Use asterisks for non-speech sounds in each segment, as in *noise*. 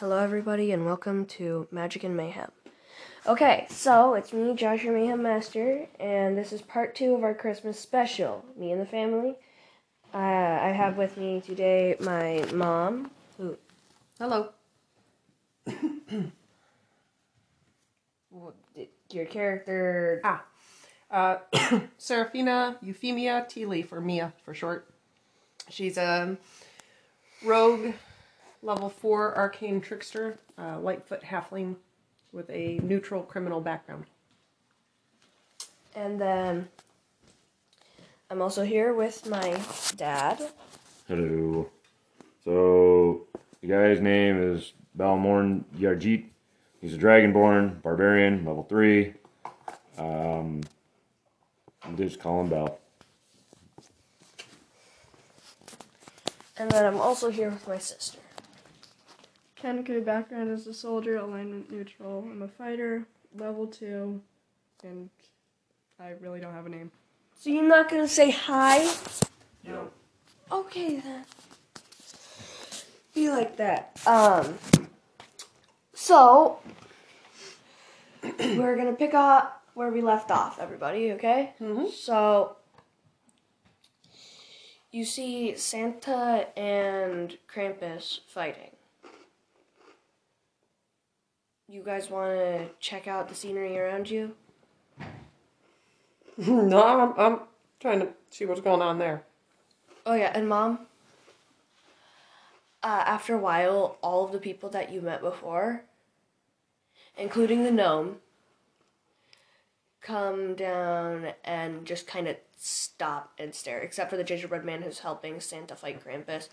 Hello, everybody, and welcome to Magic and Mayhem. Okay, so it's me, Joshua Mayhem Master, and this is part two of our Christmas special. Me and the family. Uh, I have with me today my mom, who Hello. *coughs* your character. Ah. Uh, *coughs* Serafina Euphemia Tea Leaf, or Mia for short. She's a rogue, level 4 arcane trickster, uh, Lightfoot halfling with a neutral criminal background. And then I'm also here with my dad. Hello. So, the guy's name is Balmorn Yarjit. He's a dragonborn, barbarian, level 3. Um, just call him Bal. And then I'm also here with my sister. Kenku background is a soldier, alignment neutral. I'm a fighter, level 2, and I really don't have a name. So you're not gonna say hi? No. Okay then. Be like that. Um. So *clears throat* we're gonna pick up where we left off, everybody. Okay. Mhm. So you see Santa and Krampus fighting. You guys want to check out the scenery around you? *laughs* no, I'm, I'm trying to see what's going on there. Oh yeah, and mom. Uh, after a while, all of the people that you met before, including the gnome, come down and just kind of stop and stare. Except for the gingerbread man who's helping Santa fight Krampus,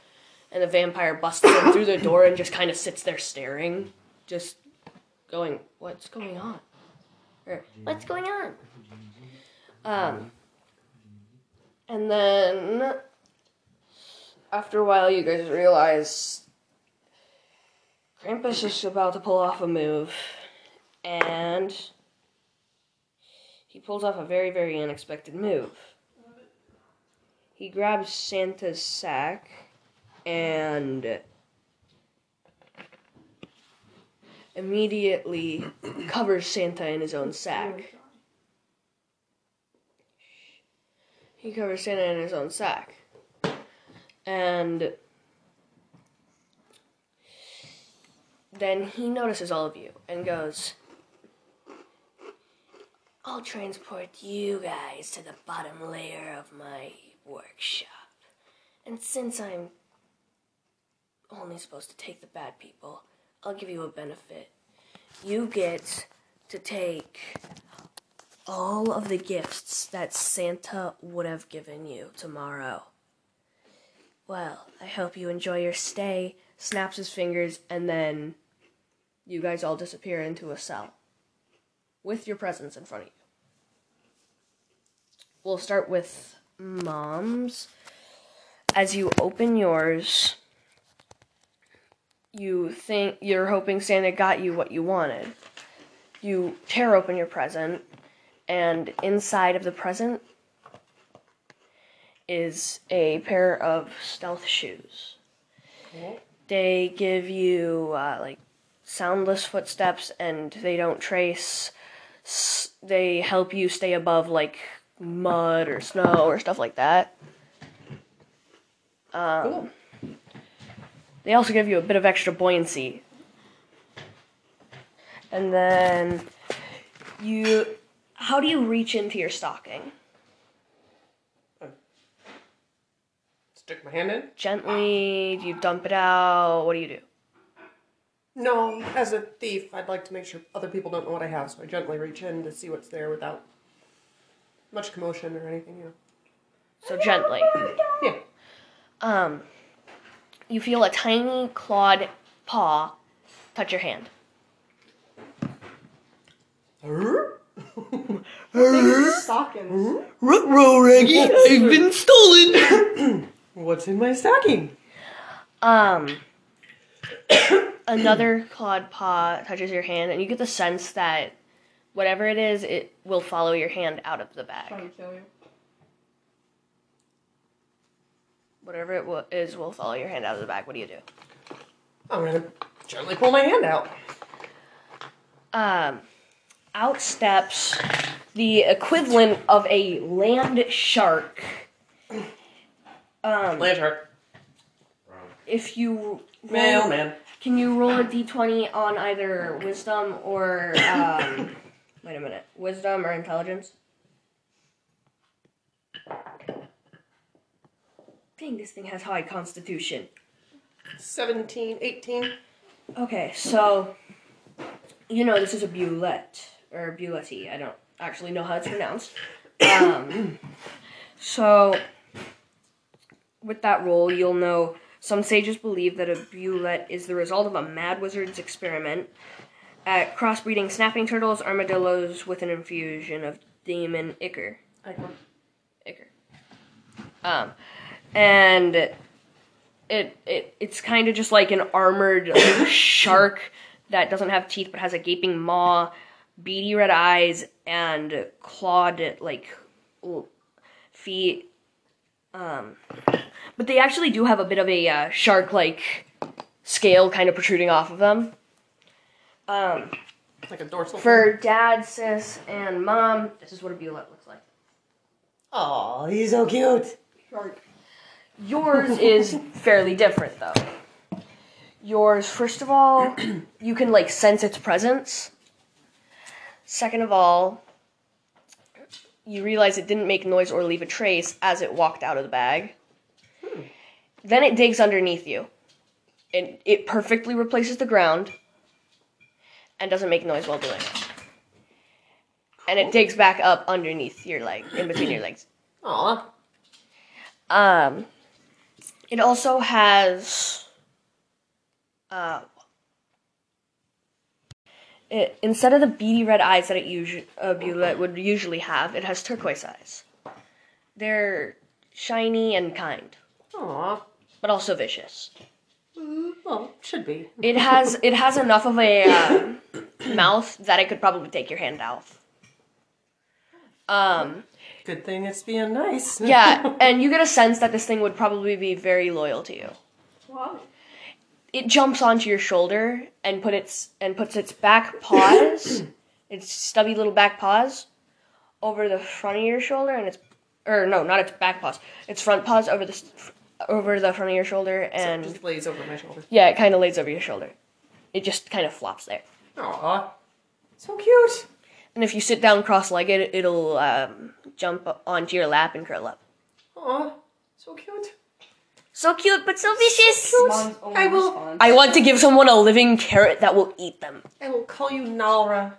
and the vampire busts in through the door and just kind of sits there staring, just going, "What's going on?" Or "What's going on?" Um. And then after a while, you guys realize Krampus is about to pull off a move, and he pulls off a very, very unexpected move. He grabs Santa's sack and immediately covers Santa in his own sack. He covers Santa in his own sack. And then he notices all of you and goes, I'll transport you guys to the bottom layer of my workshop. And since I'm only supposed to take the bad people, I'll give you a benefit. You get to take all of the gifts that Santa would have given you tomorrow. Well, I hope you enjoy your stay. Snaps his fingers, and then you guys all disappear into a cell with your presents in front of you. We'll start with mom's. As you open yours, you think you're hoping Santa got you what you wanted. You tear open your present, and inside of the present is a pair of stealth shoes. They give you uh, like soundless footsteps, and they don't trace. They help you stay above like mud or snow or stuff like that. Um, Cool. They also give you a bit of extra buoyancy. And then you how do you reach into your stocking? Stick my hand in? Gently, do you dump it out? What do you do? No, as a thief, I'd like to make sure other people don't know what I have, so I gently reach in to see what's there without much commotion or anything, you know. So gently. Yeah. Um you feel a tiny clawed paw touch your hand. Stockings. Ruh-roh, Reggie, I've been stolen. What's in my stocking? Um, another clawed paw touches your hand, and you get the sense that whatever it is, it will follow your hand out of the bag. Trying to kill you. Whatever it wa- is will follow your hand out of the bag. What do you do? I'm gonna Gently pull my hand out. Um, out steps the equivalent of a land shark. Um, Land shark. if you roll, Mailman. can you roll a d20 on either wisdom or um, wait a minute, wisdom or intelligence? Dang, this thing has high constitution. 17, 18. Okay, so you know this is a bulette or bulette. I don't actually know how it's pronounced. Um, so with that roll, you'll know some sages believe that a bulette is the result of a mad wizard's experiment at crossbreeding snapping turtles, armadillos with an infusion of demon ichor. Icon. Ichor. Um, and it it it's kind of just like an armored *coughs* shark that doesn't have teeth but has a gaping maw, beady red eyes, and clawed like feet. Um, but they actually do have a bit of a uh, shark-like scale kind of protruding off of them. Um, Like a dorsal. for dad, sis, and mom, this is what a bulette looks like. Oh, he's so cute. Shark. Yours is fairly different though. Yours, first of all, you can like sense its presence. Second of all, you realize it didn't make noise or leave a trace as it walked out of the bag. Then it digs underneath you. And it perfectly replaces the ground and doesn't make noise while doing it. And it digs back up underneath your leg, in between your legs. Aw. Um, it also has, uh, it, instead of the beady red eyes that it usually uh, would usually have, it has turquoise eyes. They're shiny and kind, Aw. but also vicious. Well, should be. It has *laughs* it has enough of a uh, *coughs* mouth that it could probably take your hand off. Um, Good thing it's being nice. *laughs* yeah, and you get a sense that this thing would probably be very loyal to you. Wow. it jumps onto your shoulder and put its and puts its back paws, *coughs* its stubby little back paws, over the front of your shoulder, and it's or no, not its back paws, its front paws over the over the front of your shoulder, and So it and just lays over my shoulder. yeah, it kind of lays over your shoulder. It just kind of flops there, Aw. So cute. And if you sit down cross-legged, it'll um, jump onto your lap and curl up. Aw. So cute. So cute, but so vicious. Mom's only I will- response. I want to give someone a living carrot that will eat them. I will call you Nalra.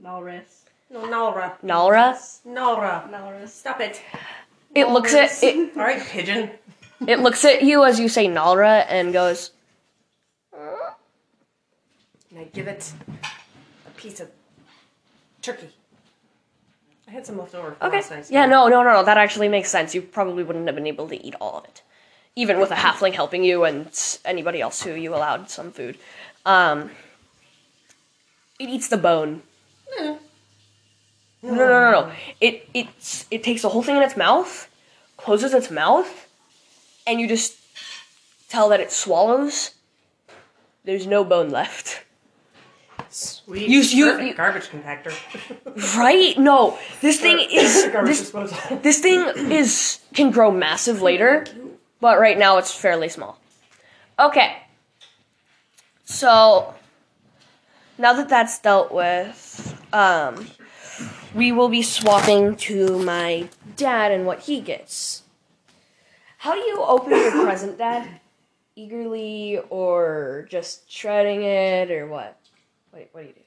Walrus. No, Nalra. Nalra. Nalra. Walrus. Stop it. It looks at it. All right, pigeon. It looks at you as you say Nalra and goes, And I give it a piece of turkey. I had some left over from Okay. last night. Yeah, no, no, no, no. That actually makes sense. You probably wouldn't have been able to eat all of it, even with a halfling helping you and anybody else who you allowed some food. Um, it eats the bone. Eh. No, no, no, no. It it's it takes the whole thing in its mouth, closes its mouth, and you just tell that it swallows. There's no bone left. Sweet. You- you- you- garbage compactor. Right? No. This thing is this, this thing is can grow massive later, but right now it's fairly small. Okay. So now that that's dealt with, um, we will be swapping to my dad and what he gets. How do you open your present, Dad? Eagerly or just shredding it or what? Wait, what do you do?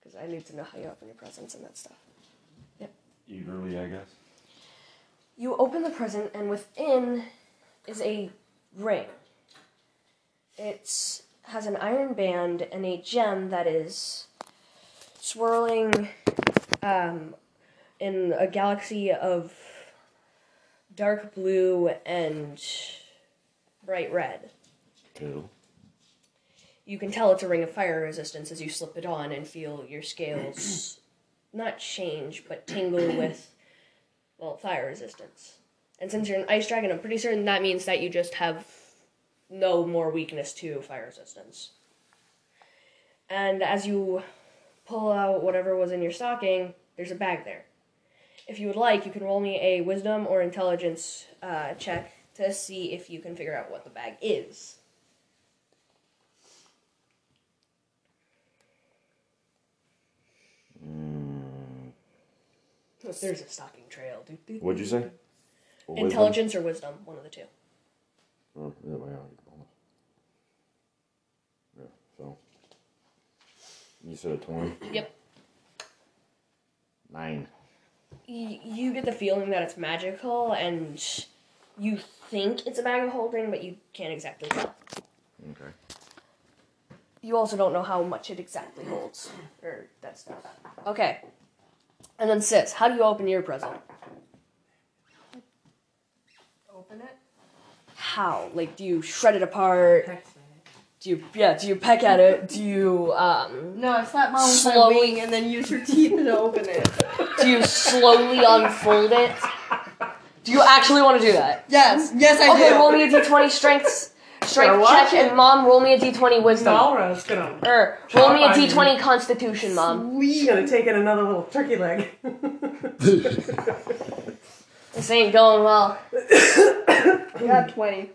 Because I need to know how you open your presents and that stuff. Yep. Eagerly, I guess. You open the present, and within is a ring. It has an iron band and a gem that is swirling um, in a galaxy of dark blue and bright red. Cool. You can tell it's a ring of fire resistance as you slip it on and feel your scales *clears throat* not change but tingle *clears throat* with well fire resistance. And since you're an ice dragon, I'm pretty certain that means that you just have no more weakness to fire resistance. And as you pull out whatever was in your stocking, there's a bag there. If you would like, you can roll me a wisdom or intelligence uh, check to see if you can figure out what the bag is. There's a stocking trail. Do, do, What'd you say? Wisdom? Intelligence or wisdom, one of the two. Oh, yeah, well, yeah. Yeah, so. You said a 20? Yep. Nine. Y- you get the feeling that it's magical, and you think it's a bag of holding, but you can't exactly tell. Okay. You also don't know how much it exactly holds, or that stuff. Okay. And then sis, how do you open your present? Open it. How? Like, do you shred it apart? Do you yeah? Do you peck at it? Do you um? No, I slap mom with my wing and then use your teeth to open it. *laughs* Do you slowly unfold it? Do you actually want to do that? Yes, yes I do. Okay, do. roll me a d20 strength Gotta strength watch check, it. and mom, roll me a d20 wisdom. Nalra's gonna. Er, roll me a Chop on d20 constitution, mom. We gonna take in another little turkey leg. *laughs* This ain't going well. *coughs* I got 20.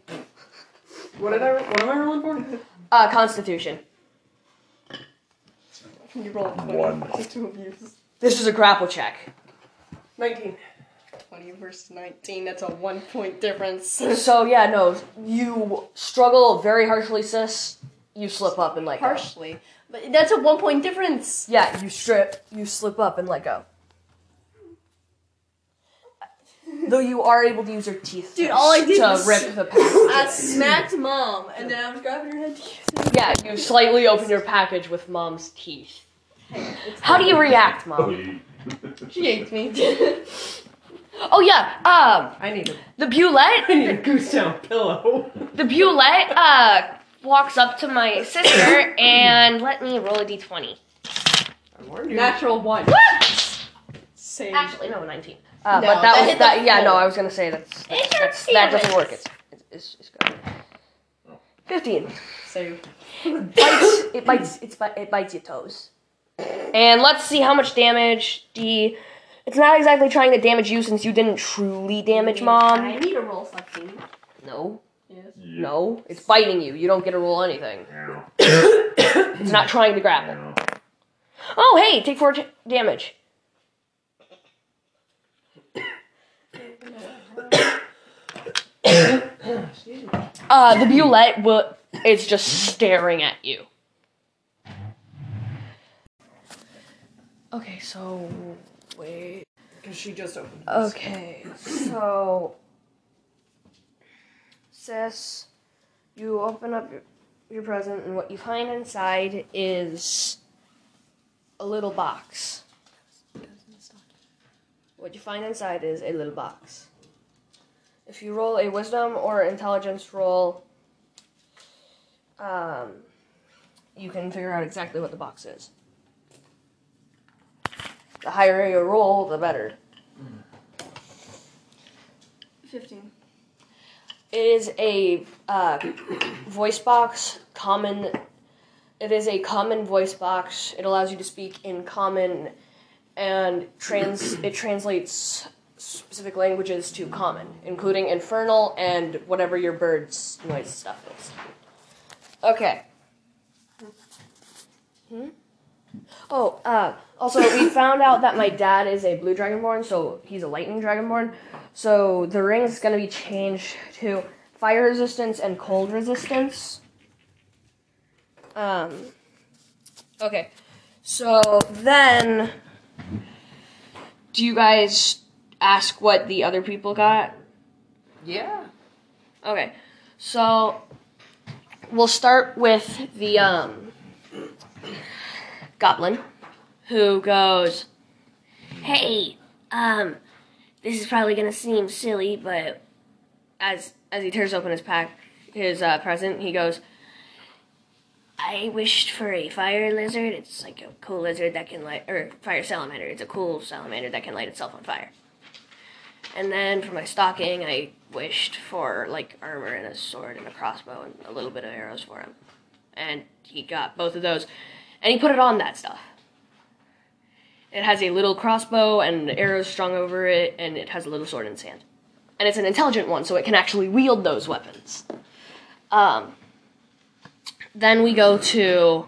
what did I? What am I rolling for? Uh, constitution. You roll 20. One. The two of you. This is a grapple check. Nineteen. 20 versus 19. That's a one point difference. *laughs* So yeah, no, you struggle very harshly, sis. You slip up and let go. Harshly. But that's a one point difference. Yeah, you strip, you slip up and let go. *laughs* Though you are able to use your teeth Dude, all I did to was- rip the package. *laughs* I smacked mom, and then I was grabbing her head to yeah, you slightly open your package with mom's teeth. How do you react, mom? She hates me. Oh yeah, um, I need a. the I need a goose down pillow. the Bulette, uh, walks up to my sister and let me roll a d20. I warned you. Natural one. Same. Actually, no, 19. Uh, No, but that, *laughs* that was hit that. the Yeah, no, floor. I was gonna say that's, that's, It's that's that doesn't work. It's it's, it's, it's good. Fifteen. Save. bites. It *laughs* bites. It's bi- it bites your toes. And let's see how much damage the. It's not exactly trying to damage you since you didn't truly damage mom. I need a roll something. No, Yes. no, it's biting you. You don't get to roll anything. Meow. *coughs* It's not trying to grapple. Meow. Oh, hey, take four t- damage. *coughs* Uh, the Bulette will, is just staring at you. Okay, so wait. Because she just opened. It. Okay, so sis, you open up your, your present, and what you find inside is a little box. What you find inside is a little box. If you roll a wisdom or intelligence roll, um, you can figure out exactly what the box is. The higher your roll, the better. 15. It is a uh, voice box. Common. It is a common voice box. It allows you to speak in common, and trans. It translates specific languages to common, including infernal and whatever your bird's noise stuff is. Okay. Hmm. Oh, uh, also we found out that my dad is a blue dragonborn, so he's a lightning dragonborn. So the ring is going to be changed to fire resistance and cold resistance. Um. Okay. So then, do you guys ask what the other people got? Yeah. Okay. So we'll start with the um goblin who goes, "Hey, um this is probably to seem silly, but as as he tears open his pack his uh, present, he goes, "I wished for a fire lizard. It's like a cool lizard that can light or fire salamander. It's a cool salamander that can light itself on fire." And then for my stocking, I wished for like armor and a sword and a crossbow and a little bit of arrows for him. And he got both of those, and he put it on that stuff. It has a little crossbow and arrows strung over it, and it has a little sword in its hand. And it's an intelligent one, so it can actually wield those weapons. Um, then we go to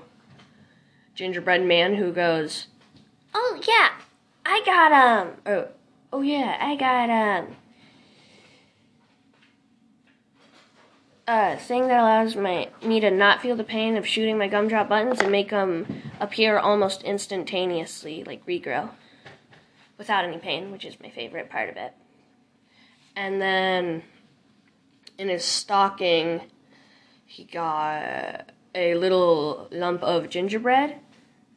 Gingerbread Man, who goes, "Oh yeah, I got um, oh, oh yeah, I got um, a thing that allows my me to not feel the pain of shooting my gumdrop buttons and make them appear almost instantaneously, like regrow, without any pain, which is my favorite part of it. And then in his stocking, he got a little lump of gingerbread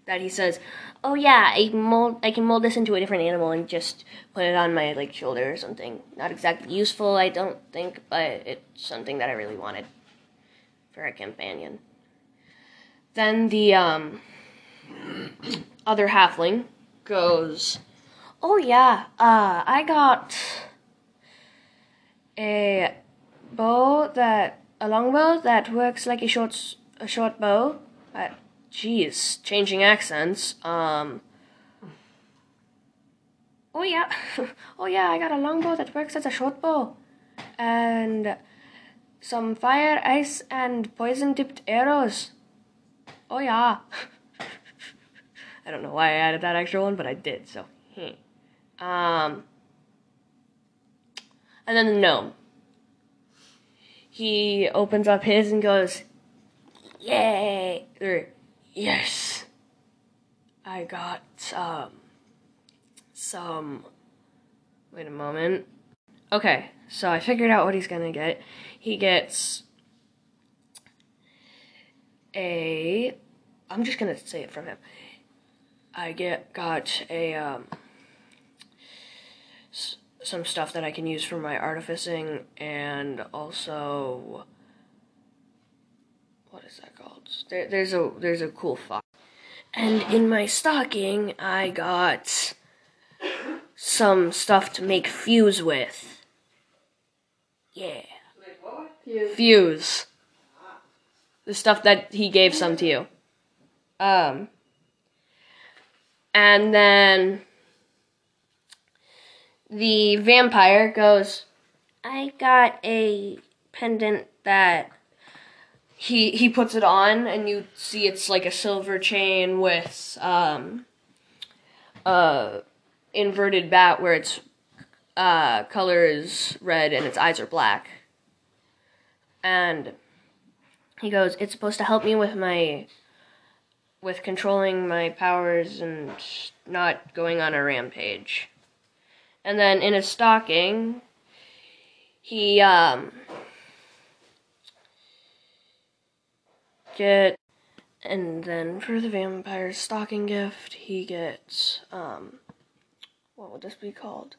that he says, "Oh yeah, I mold I can mold this into a different animal and just put it on my like shoulder or something. Not exactly useful, I don't think, but it's something that I really wanted for a companion." Then the um other halfling goes, "Oh yeah, uh I got a bow that a longbow that works like a short a short bow. Jeez, changing accents. Um. Oh yeah, *laughs* oh yeah, I got a longbow that works as a short bow, and some fire, ice, and poison tipped arrows. Oh yeah. *laughs* I don't know why I added that extra one, but I did. So, hmm. um. And then the gnome. He opens up his and goes, "Yay!" Or, Yes. I got um some wait a moment. Okay, so I figured out what he's gonna get. He gets a I'm just gonna say it from him. I get got a um some stuff that I can use for my artificing and also what is that called? There, there's a there's a cool fox. And in my stocking, I got some stuff to make fuse with. Yeah, fuse. The stuff that he gave some to you. Um. And then the vampire goes, I got a pendant that he he puts it on and you see it's like a silver chain with um uh inverted bat where its uh color is red and its eyes are black. And he goes it's supposed to help me with my with controlling my powers and not going on a rampage. And then in his stocking he um get and then for the vampire's stocking gift he gets um what would this be called.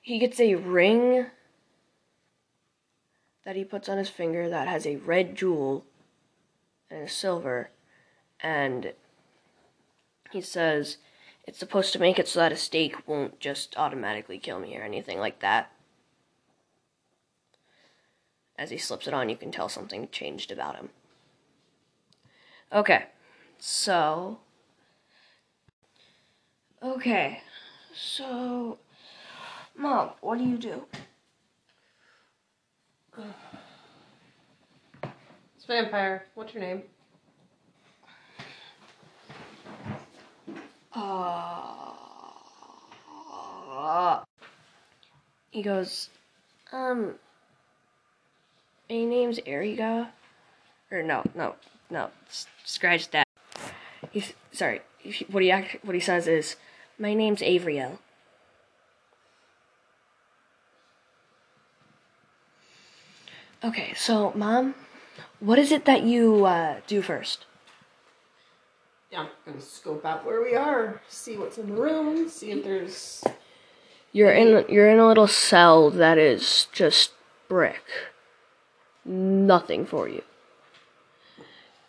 He gets a ring that he puts on his finger that has a red jewel and a silver and he says it's supposed to make it so that a stake won't just automatically kill me or anything like that. As he slips it on you can tell something changed about him. Okay, so. Okay, so. Mom, what do you do? It's vampire. What's your name? Uh, he goes, um, my name's Eriga. Or no, no, no, scratch that. He's sorry. What he act, what he says is, my name's Avriel. Okay, so mom, what is it that you uh, do first? Yeah, I'm gonna scope out where we are, see what's in the room, see if there's. You're in you're in a little cell that is just brick. Nothing for you.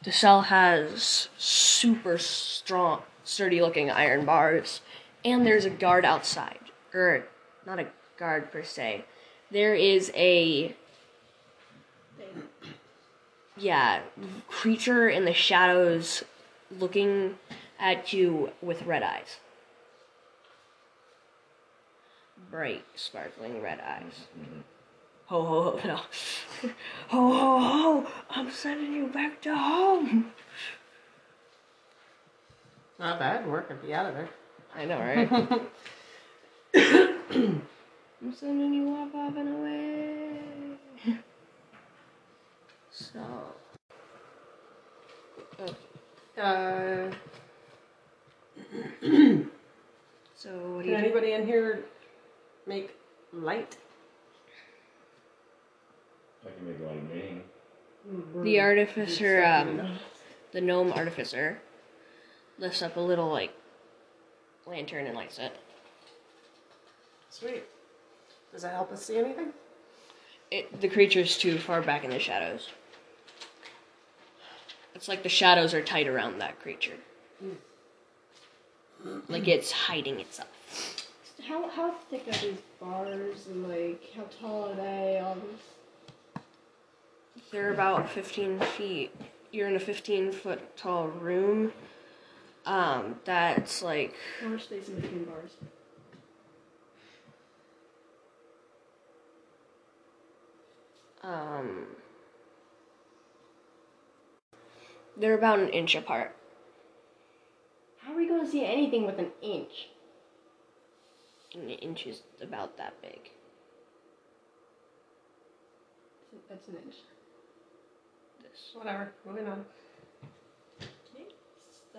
The cell has super strong, sturdy looking iron bars, and there's a guard outside. Or not a guard per se. There is a yeah creature in the shadows looking at you with red eyes. Bright, sparkling red eyes. Ho ho ho no. *laughs* ho ho ho! I'm sending you back to home. Not bad. Work and be out of there. I know, right? *laughs* *coughs* I'm sending you off, off and away. So, Uh, *coughs* so what do can you do? anybody in here make light? I can make lightning. The artificer, um, the gnome artificer, lifts up a little like lantern and lights it. Sweet. Does that help us see anything? It the creature's too far back in the shadows. It's like the shadows are tight around that creature. Hmm. Like *clears throat* it's hiding itself. How how thick are these bars and like how tall are they? All this. They're about 15 feet. You're in a 15 foot tall room. Um, that's like How much space in between bars? um, they're about an inch apart. How are we going to see anything with an inch? An inch is about that big. That's an inch. This Whatever. Moving on.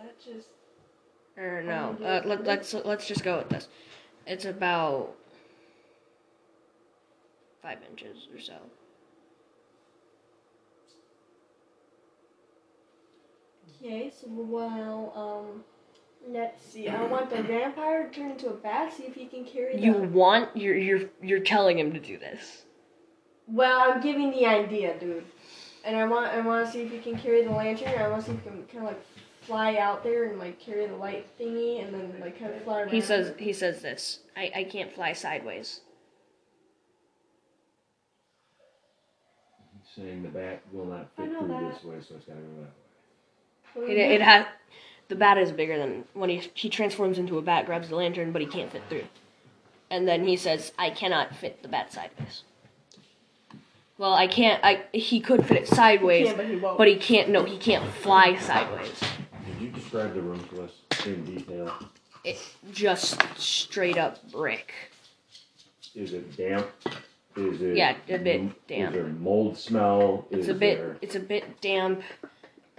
That just or no, Oh, uh, let, let's let's just go with this. It's about five inches or so. Okay, so well, um, let's see. I want the vampire to turn into a bat. See if he can carry. You the... want you're you're you're telling him to do this. Well, I'm giving the idea, dude. And I want I want to see if he can carry the lantern. I want to see if he can kind of like fly out there and like carry the light thingy, and then like kind of fly around. He says he says this. I I can't fly sideways. He's saying the bat will not fit through that. this way, so it's gotta go that way. It, it has the bat is bigger than when he he transforms into a bat, grabs the lantern, but he can't fit through. And then he says, "I cannot fit the bat sideways." Well, I can't. I he could fit it sideways, can, but he won't. but he can't. No, he can't fly sideways. You describe the room to us in detail? It just straight up brick. Is it damp? Is it Yeah, a bit damp. Is there mold smell? It's is a bit. There... It's a bit damp,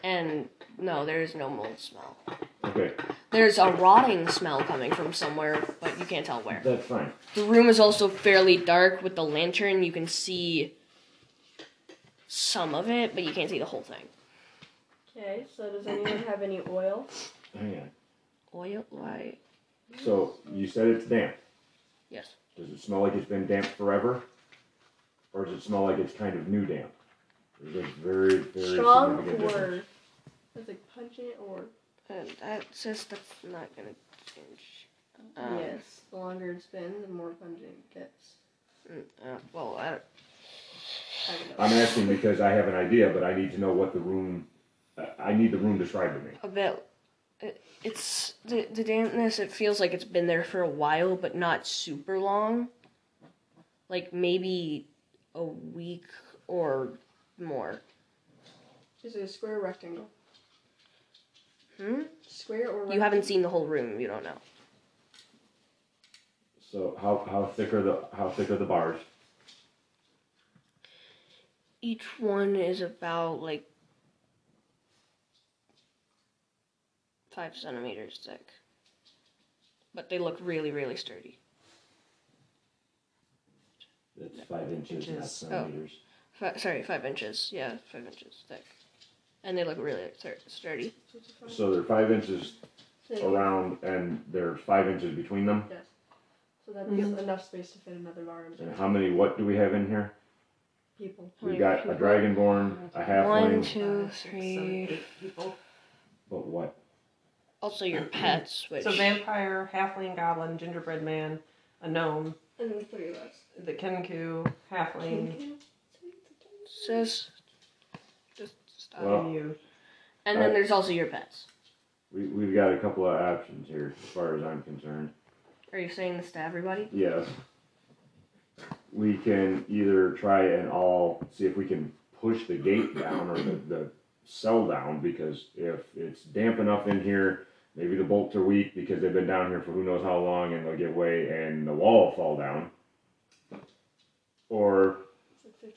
and no, there is no mold smell. Okay, There's a rotting smell coming from somewhere, but you can't tell where. that's fine. The room is also fairly dark with the lantern. You can see some of it, but you can't see the whole thing. Okay, so does anyone have any oil? *clears throat* Hang on. Oil? Why? So you said it's damp. Yes. Does it smell like it's been damp forever, or does it smell like it's kind of new damp? There's a very, very Strong significant or difference. that's like pungent or And that says that's not gonna change. Um, yes. The longer it's been, the more pungent it gets. mm, Uh, well, I, I don't know. I'm asking because I have an idea, but I need to know what the room. I need the room described to me. a bit. It, it's the the dampness. It feels like it's been there for a while, but not super long. Like maybe a week or more. Is it a square or rectangle? Hmm. Square or rectangle? You haven't seen the whole room. You don't know. So how, how thick are the how thick are the bars? Each one is about like five centimeters thick. But they look really, really sturdy. That's five inches, not Inches. Oh. centimeters. Fi- sorry, five inches. Yeah, five inches thick. And they look really stur- sturdy. So they're five inches So, around, and there's five inches between them. Yes. so that gives mm-hmm. enough space to fit another bar And how many? What do we have in here? people. How We many got a dragonborn, a One, halfling, two, Five, six, seven, three. eight people. but what? Also, your *clears throat* pets, which So vampire, halfling, goblin, gingerbread man, a gnome, And then the three of us. The Kenku, Halfling, Says just stop. Well, and you. and then uh, there's also your pets. We, we've got a couple of options here, as far as I'm concerned. Are you saying this to everybody? Yes. We can either try and all see if we can push the gate down or the, the cell down because if it's damp enough in here, maybe the bolts are weak because they've been down here for who knows how long and they'll give way and the wall will fall down. Or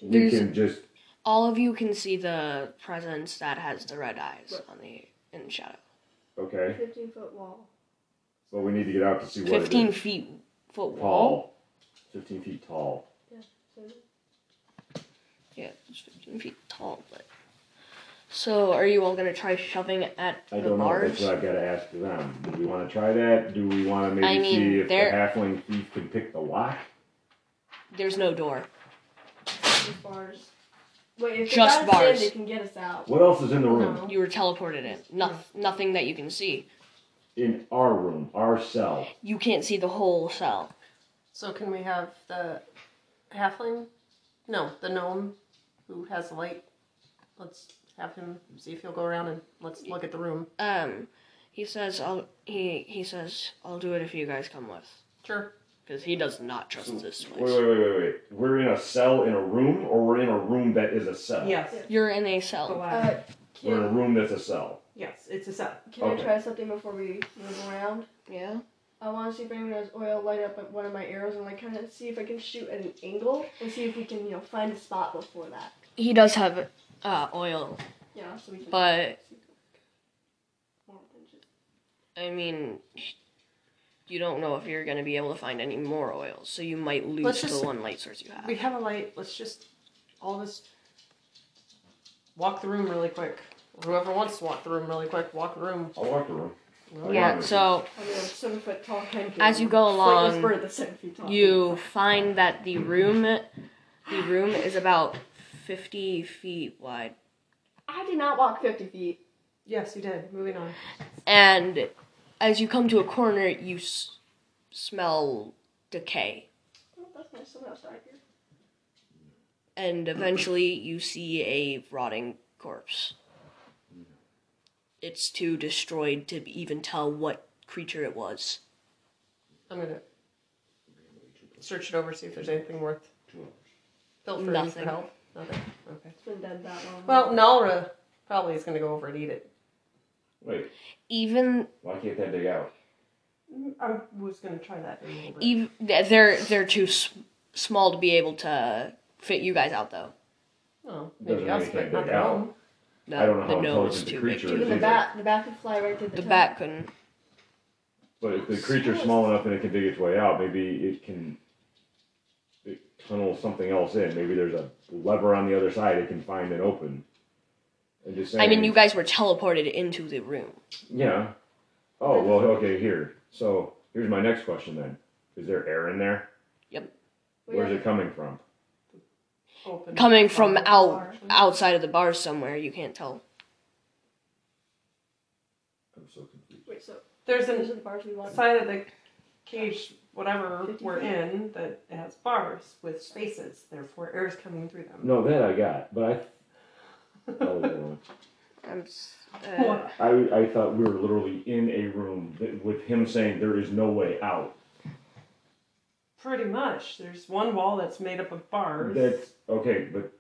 we There's- can just All of you can see the presence that has the red eyes on the in the shadow. okay, 15 foot wall. but we need to get out to see what Fifteen is. feet foot wall. tall. Fifteen feet tall. So Yeah, it's fifteen feet tall, but. So, are you all gonna try shoving at I the don't know. bars? That's what I've got to ask them. Do we want to try that? Do we want to maybe I mean, see if the they're- halfling thief can pick the lock? There's no door. just bars. Wait, if they Just got us in, bars. they can get us out. What else is in the room? No. You were teleported in. No, nothing that you can see. In our room, our cell. You can't see the whole cell. So can we have the halfling? No, the gnome who has the light. Let's have him see if he'll go around and let's look at the room. Um, he says, "I'll." He he says, "I'll do it if you guys come with," Sure. because he does not trust this Wait, place. wait, wait, wait, wait. We're in a cell in a room, or we're in a room that is a cell? Yes. You're in a cell. Uh, We're in a room that's a cell. Yes, it's a cell. can I try something before we move around? Yeah. I want to see if anyone has oil light up at one of my arrows and like kind of see if I can shoot at an angle and see if we can you know find a spot before that. He does have uh, oil, Yeah, so we can. but More than just- I mean, you don't know if you're gonna be able to find any more oil, so you might lose Let's the one light source you have. We have a light. Let's just all of us walk the room really quick. Whoever wants to walk the room really quick, walk the room. I'll walk the room. I'll Yeah. So I mean, foot tall. As you go along, bird that's tall. you find that the room, the room is about fifty feet wide, I did not walk fifty feet. Yes, you did. Moving on. and as you come to a corner, you s- smell decay, Oh, that's nice. Someone else died here. and eventually you see a rotting corpse. It's too destroyed to even tell what creature it was. I'm gonna search it over, see if there's anything worth. Feel free Nothing. for help. Nothing. Okay. It's been dead that long. Well, Nalra probably is gonna go over and eat it. Wait, Even why can't that dig out? I was gonna try that in a little bit. even they're they're too s- small to be able to fit you guys out though. Oh, Doesn't maybe us, make but that not big the out. gnome. The, I don't know the how gnome is intelligent the too creature big. is. even the bat, the bat could fly right to the. The top. bat couldn't. But if the creature's small enough and it can dig its way out, maybe it can it tunnel something else in. Maybe there's a lever on the other side it can find and open. And just saying, I mean, you guys were teleported into the room. Yeah. Oh well, okay. Here. So here's my next question then: Is there air in there? Yep. Where's it coming from? Open. Coming from Bottom of the out outside of the bar somewhere, you can't tell. I'm so confused. Wait, so There's those a are the bars we want. side of the cage, whatever 50 we're feet. in, that has bars with spaces. Therefore, air is coming through them. No, that I got, but I. Oh, never. I'm, s- uh, I, I thought we were literally in a room that, with him saying there is no way out. Pretty much. There's one wall that's made up of bars. That's okay, but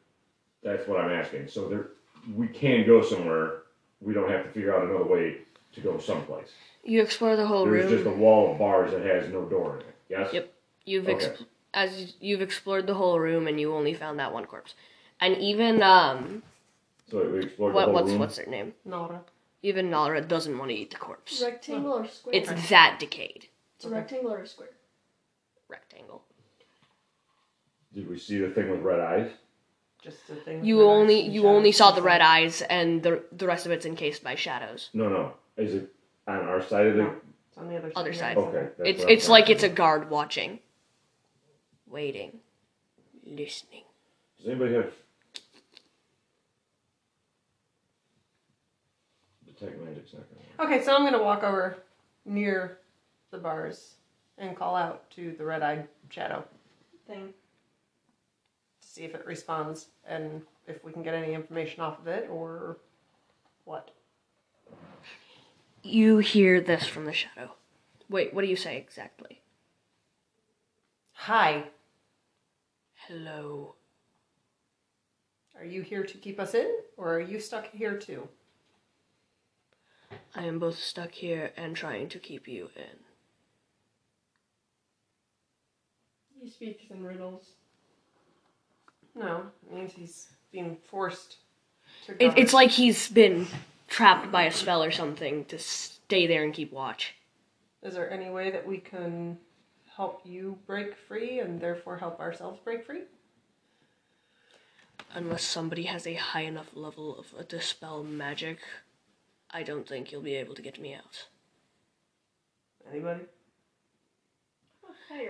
that's what I'm asking. So there, we can go somewhere. We don't have to figure out another way to go someplace. you explore the whole There's room. just a wall of bars that has no door in it. Yes. Yep. You've ex- Okay. as you've explored the whole room, and you only found that one corpse. And even um, So we explored what the whole what's room. what's their name? Nara. Even Nalra doesn't want to eat the corpse. Rectangle or square? It's that decayed. It's a rectangle or a square. Rectangle. Did we see the thing with red eyes? Just the thing. with You red only eyes and you only saw the red eyes, and the the rest of it's encased by shadows. No, no. Is it on our side of the? No. It's on the other side. Other side. Okay. that's It's what I'm it's like it's a guard watching, waiting, listening. to- Does anybody have? Detect magic's not gonna work. Okay, so I'm gonna walk over near the bars and call out to the red-eyed shadow Thing. to see if it responds and if we can get any information off of it or what. You hear this from the shadow. Wait, what do you say exactly? Hi, Hello. are you here to keep us in or are you stuck here too? I am both stuck here and trying to keep you in. He speaks in riddles. No, it means he's being forced to It, guard. it's like he's been trapped by a spell or something to stay there and keep watch. Is there any way that we can help you break free and therefore help ourselves break free? Unless somebody has a high enough level of a dispel magic, I don't think you'll be able to get me out. Anybody?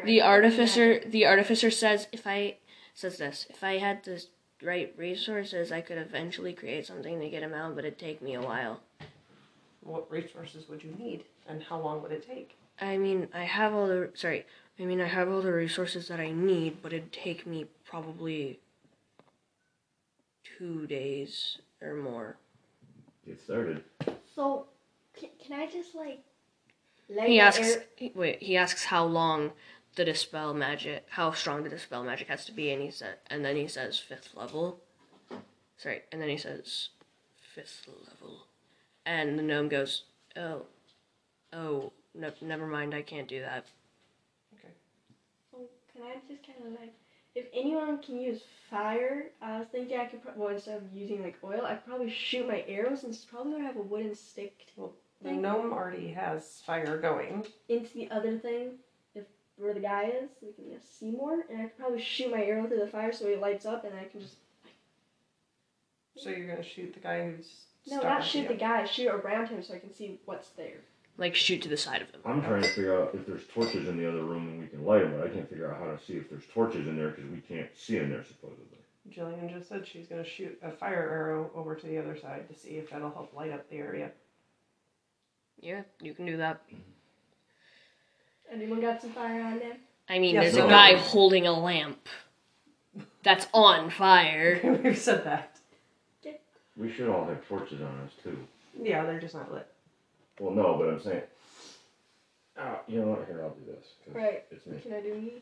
The artificer the artificer says if I says this, if I had the right resources I could eventually create something to get him out, but it'd take me a while. What resources would you need and how long would it take? I mean, I have all the sorry. I mean, I have all the resources that I need, but it'd take me probably two days or more. Get started. So, can, can I just like? Let He my asks. air- wait, he asks how long the dispel magic, how strong the dispel magic has to be, and he said, and then he says fifth level. Sorry, and then he says fifth level, and the gnome goes, oh, oh, no, never mind, I can't do that. Okay. So can I just kind of like, if anyone can use fire, I was thinking I could, pro- well, instead of using like oil, I could probably shoot my arrows and it's probably gonna have a wooden stick Well, The gnome already has fire going. into the other thing, if where the guy is, so we can just see more, and I could probably shoot my arrow through the fire so he lights up, and I can just So you're gonna shoot the guy who's no, not shoot you. the guy, shoot around him so I can see what's there. Like shoot to the side of him. I'm trying to figure out if there's torches in the other room and we can light them, but I can't figure out how to see if there's torches in there because we can't see in there supposedly. Jillian just said she's gonna shoot a fire arrow over to the other side to see if that'll help light up the area. Yeah, you can do that. Mm-hmm. Anyone got some fire on them? I mean, Yes, there's a guy holding a lamp that's on fire. *laughs* We've said that. We should all have torches on us too. Yeah, they're just not lit. Well, no, but I'm saying. Oh, you know what? Here, I'll do this. 'cause Right. It's me. Can I do me?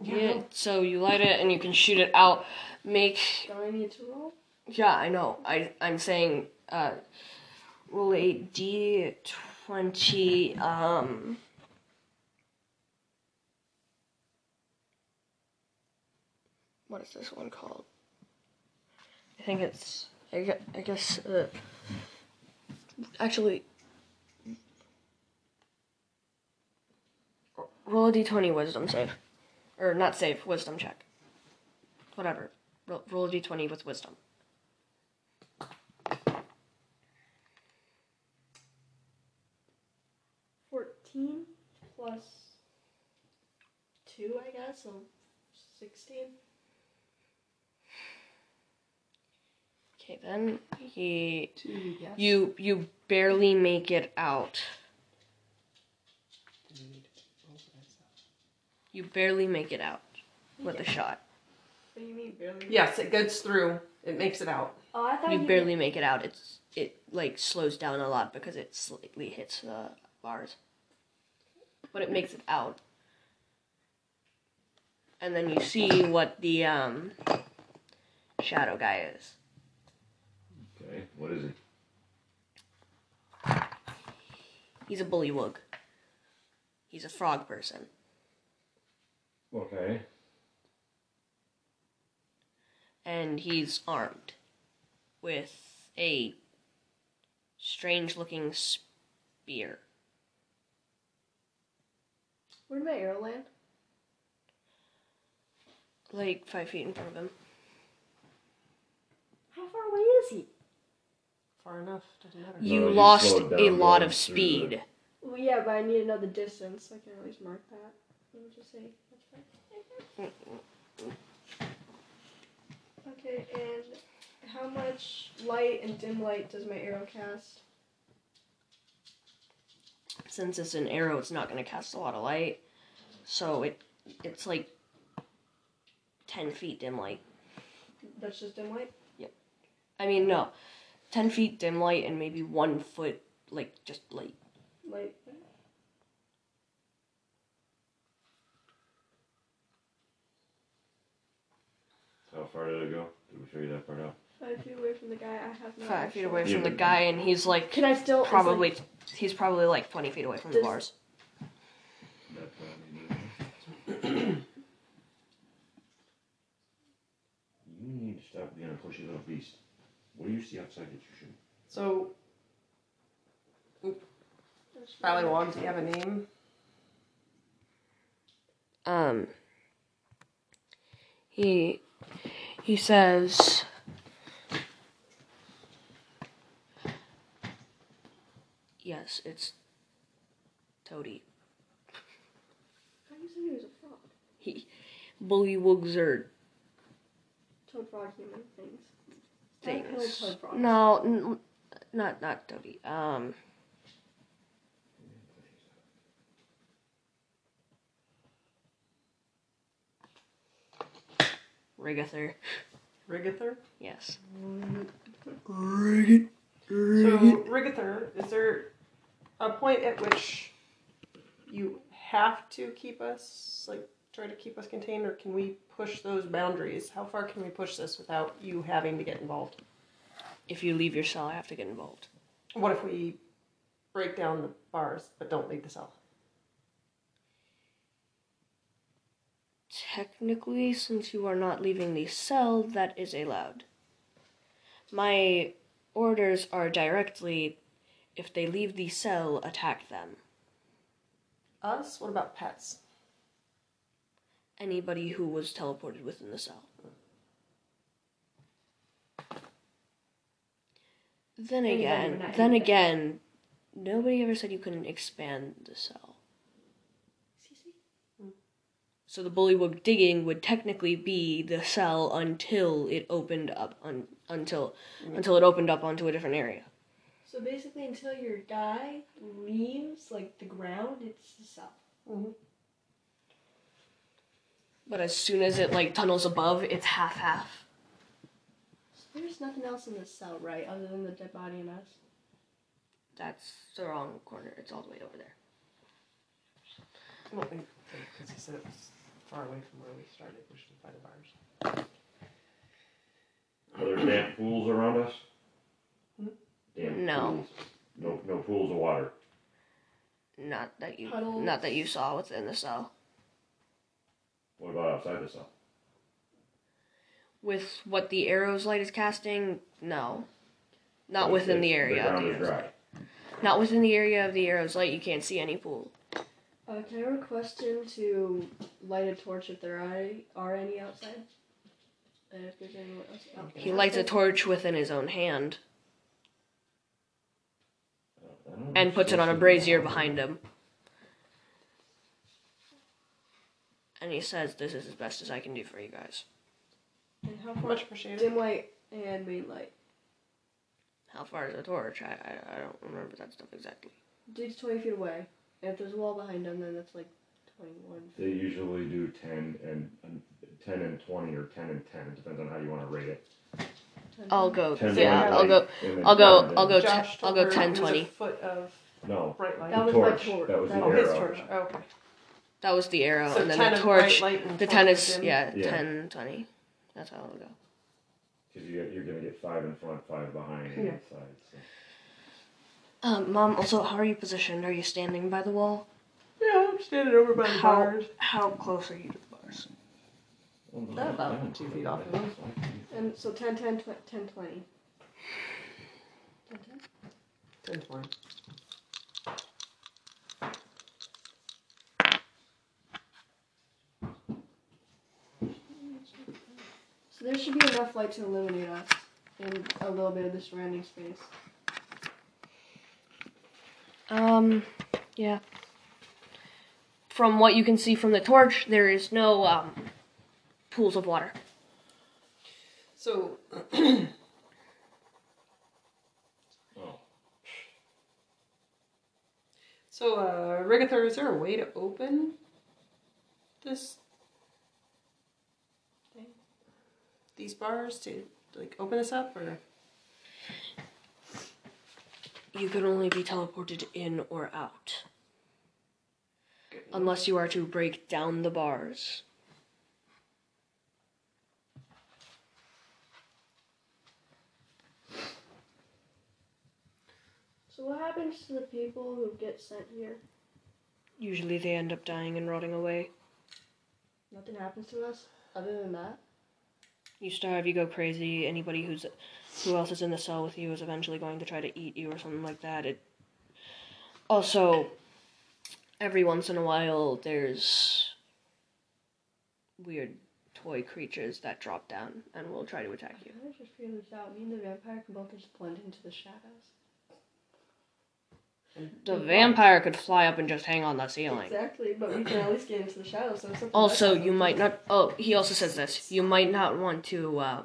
Yeah, so you light it and you can shoot it out. Make Do I need to roll? yeah, I know. I I'm saying uh roll a D twenty um what is this one called? I think it's I guess, uh, actually roll a d20 wisdom save or not save wisdom check whatever roll, roll a d20 with wisdom Fourteen plus two, I guess, so sixteen. Okay then. He yes. you you barely make it out. You barely make it out with a shot. What do you mean barely? Yes, it gets through. It makes it out. Oh, I thought you you barely make it out. It's it like slows down a lot because it slightly hits the bars. But it makes it out. And then you see what the um shadow guy is Okay, what is it? he's a bullywug he's a frog person Okay. and he's armed with a strange looking spear Where'd my arrow land? like five feet in front of him How far away is he? Far enough. Doesn't matter. you No, you lost slowed a lot going of through speed Well, yeah, but I need to know the distance, so I can at least mark that. Let me just say that's fine. Okay, and how much light and dim light does my arrow cast? since it's an arrow it's not going to cast a lot of light So it it's like ten feet dim light. That's just dim light. Yep. I mean no. Ten feet dim light and maybe one foot like just light. Light. How far did it go? Did we show you that part out? Five feet away from the guy. I have no. Five feet actual- away Yeah, from the guy and he's like Can I still it's like- probably he's probably like twenty feet away from the Does- bars. That probably did. *coughs* You need to stop being a pushy little beast. What do you see outside that you shouldn't? So, Bullywug, do you have a name? um he he says yes it's toady How do you say he was a frog? he bullywugs are Toad frog human things. Tadpole things no n- not not toady um Rigather. Rigather? Yes. So, Rigather, is there a point at which you have to keep us, like, try to keep us contained, or can we push those boundaries? How far can we push this without you having to get involved? If you leave your cell, I have to get involved. What if we break down the bars but don't leave the cell? Technically, since you are not leaving the cell, that is allowed. My orders are directly if they leave the cell, attack them. Us? What about pets? Anybody who was teleported within the cell. Then Anybody again, then again, nobody ever said you couldn't expand the cell. Hmm. So the bullywug digging would technically be the cell until it opened up un, until mm-hmm. until it opened up onto a different area. So basically, until your guy leaves like the ground, it's the cell. Mm-hmm. But as soon as it like tunnels above, it's half half. So there's nothing else in this cell, right, other than the dead body and us. That's the wrong corner. It's all the way over there. Well, because he said it was far away from where we started, we should by the bars. Are there damp pools around us? Hmm? Damp No. pools. No, no pools of water. Not that you Puddles. not that you saw within the cell. What about outside the cell? With what the arrow's light is casting, no. Not So within it's- the area of ground the is arrow's dry. light. Not within the area of the arrow's light, you can't see any pool. Uh, can I request him to light a torch if there are, are any outside? And if there's anyone else out He lights a torch within his own hand I don't know. and puts it on a brazier behind him. And he says, This is as best as I can do for you guys. And how far? Much appreciated. Dim light and main light. How far is the torch? I, I, I don't remember that stuff exactly. Dude's 20 feet away. And if there's a wall behind him, then that's like 21 They usually do 10 and, and 10 and 20 or 10 and 10. It depends on how you want to rate it. I'll go. 10 Yeah, I'll go. I'll go. I'll go. then- Ten, Josh I'll go her 10, it was a 20. foot of No, bright light. That the was my torch. That was that oh, was his torch. Oh, okay. That was the arrow, So and then 10 the torch. bright light and The 10 is yeah, Yeah. 10, 20. That's how it'll go. Because you, you're going to get 5 in front, 5 behind, and Yeah. inside. So. Um, Mom. Also, how are you positioned? Are you standing by the wall? Yeah, I'm standing over by the How bars. how close are you to the bars? About two feet off of them. And so 10, 10, tw- 10, 20. 10, 10? 10 20. So there should be enough light to illuminate us and a little bit of the surrounding space. Um, yeah. From what you can see from the torch, there is no um pools of water. So, Oh. *clears throat* so uh, Rigather, is there a way to open this thing? These bars to like open this up or You can only be teleported in or out. Unless you are to break down the bars. So what happens to the people who get sent here? Usually they end up dying and rotting away. Nothing happens to us other than that. You starve, you go crazy. Anybody who's who else is in the cell with you is eventually going to try to eat you or something like that. It also every once in a while there's weird toy creatures that drop down and will try to attack you. I just figured this out. Me and the vampire can both just blend into the shadows. The vampire could fly up and just hang on the ceiling. Exactly, but we can at least get into the shadows. So something Also, you might not. Oh, he also says this. You might not want to uh,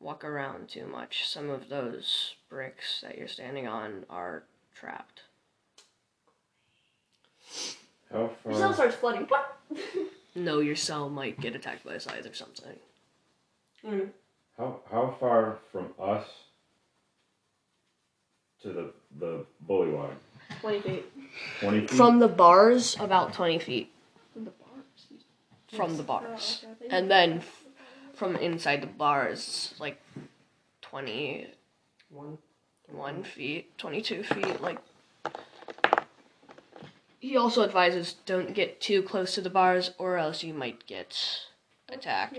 walk around too much. Some of those bricks that you're standing on are trapped. How Your cell starts flooding. What? *laughs* No, your cell might get attacked by a scythe or something. How how far from us to the the bullywug? Twenty feet Twenty feet. From the bars, about 20 feet from the bars. from the bars. okay, I think- And then f- from inside the bars, like 21 one. feet, 22 feet, like. He also advises don't get too close to the bars or else you might get attacked.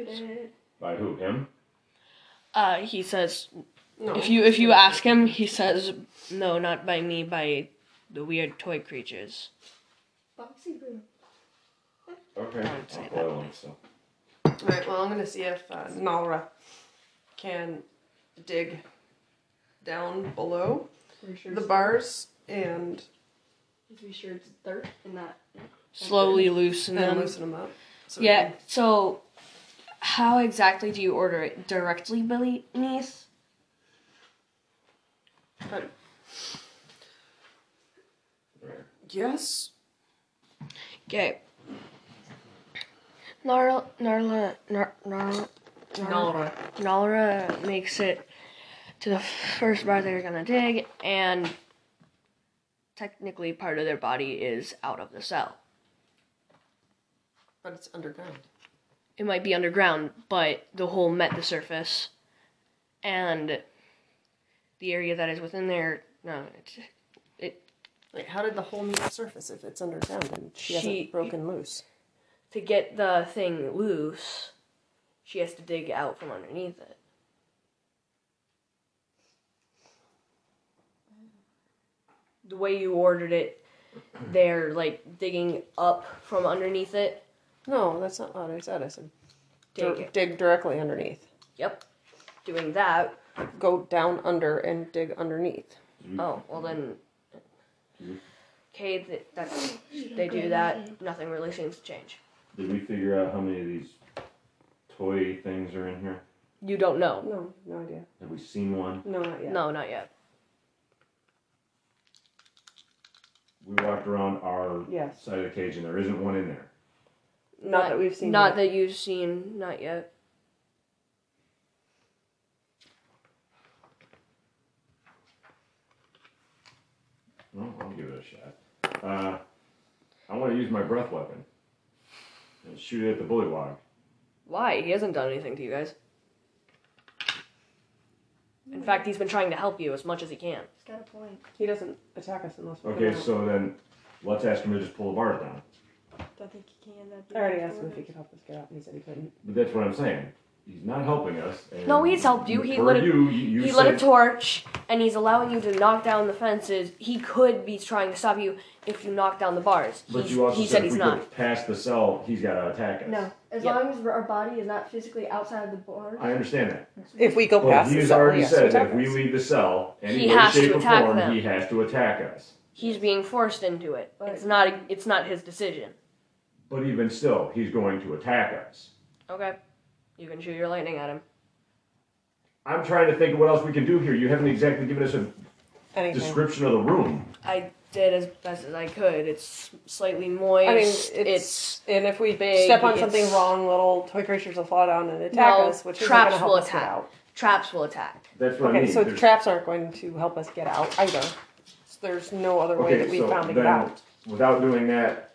By who? Him? Uh, he says No. if you if you ask him, he says no, not by me, by the weird toy creatures. Boxy Boo. Okay. Don't say I'll that. boil him, so. Alright, well I'm gonna see if uh, Nalra can dig down below sure the it's bars and Be sure it's dirt and not? Slowly loosen then them. loosen them up. So Yeah. can- So, how exactly do you order it? Directly beneath? But yes. Okay. Narla, Narla, Nar, Narla, Nalra. Nalra makes it to the first bar they're gonna dig, and technically part of their body is out of the cell. But it's underground. It might be underground, but the hole met the surface, and the area that is within there, no, it Like how did the hole meet the surface if it's underground and she, She- hasn't broken loose? to get the thing loose, she has to dig out from underneath it. The way you ordered it, they're like digging up from underneath it. No, that's not what I said. I said Dig dig directly underneath. Yep. Doing that. Go down under and dig underneath. Mm-hmm. Oh, well then. Mm-hmm. Okay, th- that's, they do that. Nothing really seems to change. Did we figure out how many of these toy things are in here? You don't know. No, no idea. Have we seen one? No, not yet. No, not yet. We walked around our Yes. side of the cage and there isn't one in there. Not, that we've seen. Not yet. that you've seen. Not yet. Well, I'll give it a shot. Uh, I want to use my breath weapon and shoot it at the bullywog. Why? He hasn't done anything to you guys. In fact, he's been trying to help you as much as he can. It's got a point. He doesn't attack us unless we Okay, come out. so then let's ask him to just pull the bars down. Don't think he can. That'd be I already bad asked him if he could help us get out, and he said he couldn't. But that's what I'm saying. He's not helping us. And No, he's helped you. He lit a- you, you, you he said, lit a torch, and he's allowing you to knock down the fences. He could be trying to stop you if you knock down the bars. But He's- you also he said, said if he's we not. go past the cell, he's got to attack us. No, as Yep. long as our body is not physically outside of the bars. I understand that. If we go Well, past the he's cell, already he has to said that attack if we leave the cell, any He way, has shape, to or attack form, them. he has to attack us. He's being forced into it. But- It's not. It's not his decision. But even still, he's going to attack us. Okay, you can shoot your lightning at him. I'm trying to think of what else we can do here. You haven't exactly given us a Anything. description of the room. I did as best as I could. It's slightly moist. I mean, it's, and if we big, step on something wrong, little toy creatures will fall down and attack No, us, which isn't traps help will us get attack. out. traps will attack. That's what I Okay, mean. so There's- traps aren't going to help us get out either. So there's no other way Okay, that we so found to get out. without doing that,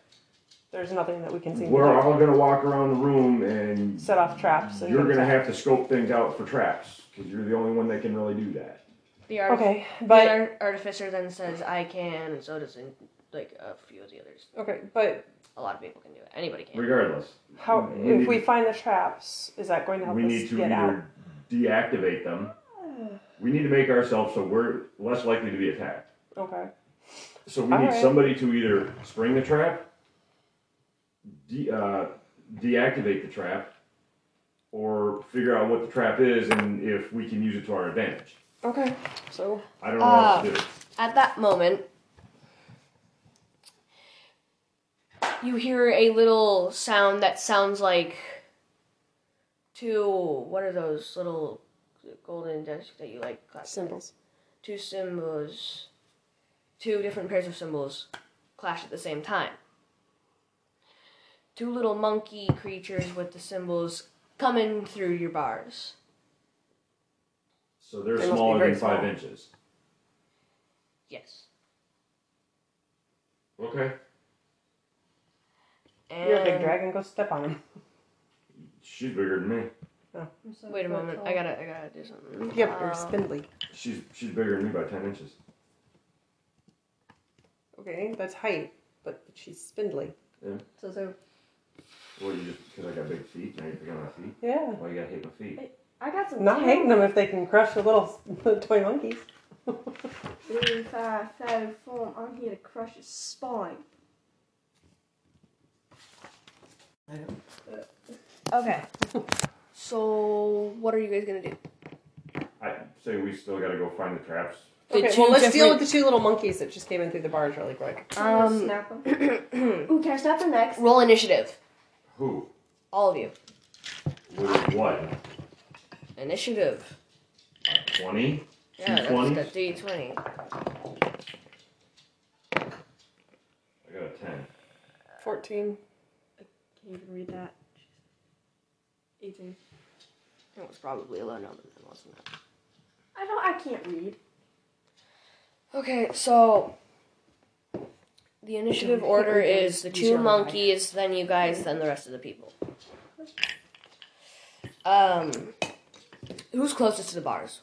There's nothing that we can seem we're to all gonna walk around the room and set off traps. And you're gonna attack. have to scope things out for traps because you're the only one that can really do that. The, artif- Okay, the but ar- artificer then says I can, and so does in, like a few of the others. okay, but A lot of people can do it. Anybody can. Regardless, how We if need- we find the traps, is that going to help us? we us need to get out? either deactivate them. *sighs* We need to make ourselves so we're less likely to be attacked. Okay. So we need Alright. somebody to either spring the trap, de- uh, deactivate the trap, or figure out what the trap is and if we can use it to our advantage. Okay. So I don't know what to do. At that moment, you hear a little sound that sounds like two. What are those little golden discs that you like? clap? cymbals. Two cymbals, two different pairs of cymbals clash at the same time. Two little monkey creatures with the cymbals coming through your bars. So they're They must be smaller very than five small. inches. Yes. Okay. And You're a big dragon. Go step on him. She's bigger than me. I'm so Wait a foot moment. tall. I gotta, I gotta do something. Yep, but you're Uh, spindly. She's she's bigger than me by ten inches. Okay, that's height, but she's spindly. So, so Well, you just because I got big feet, now you pick on my feet. Yeah. Why you gotta hate my feet? I got some. Not tail. hating them if they can crush the little *laughs* toy monkeys. Three, five, five, four. I'm here to crush his spine. I *laughs* know. Okay. So, what are you guys gonna do? I say we still gotta go find the traps. The Okay, two well, let's deal different- with the two little monkeys that just came in through the bars really quick. Um, snap him. *clears throat* Ooh, can I snap him next? Roll initiative. Who? All of you. With what? Initiative. Twenty? Yeah, that's 20s? the D twenty. I got a ten. 14. I Can't even read that. 18. It was probably a low number then, wasn't it? I don't. I can't read. Okay, so the initiative *laughs* order is the two These are monkeys, then you guys, then the rest of the people. Um, who's closest to the bars?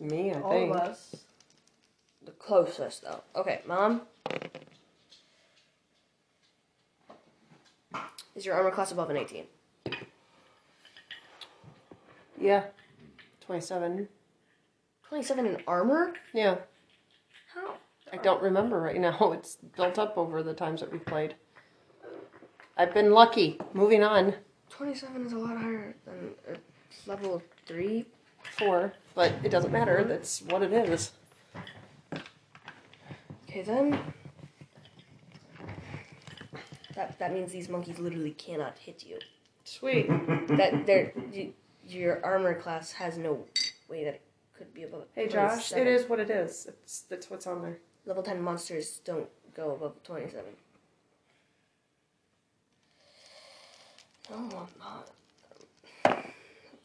Me, I All think. of us. The closest, though. Okay, mom. Is your armor class above an eighteen? Yeah. 27. Twenty-seven in armor? Yeah. How? I don't remember right now. *laughs* It's built up over the times that we've played. I've been lucky. Moving on. Twenty-seven is a lot higher than uh, level three. Four. But it doesn't matter. That's what it is. Okay, then. That that means these monkeys literally cannot hit you. Sweet. That their y- your armor class has no way that it could be above. Hey, Josh. 27. It is what it is. It's That's what's on there. Level ten monsters don't go above twenty-seven. No, I'm not.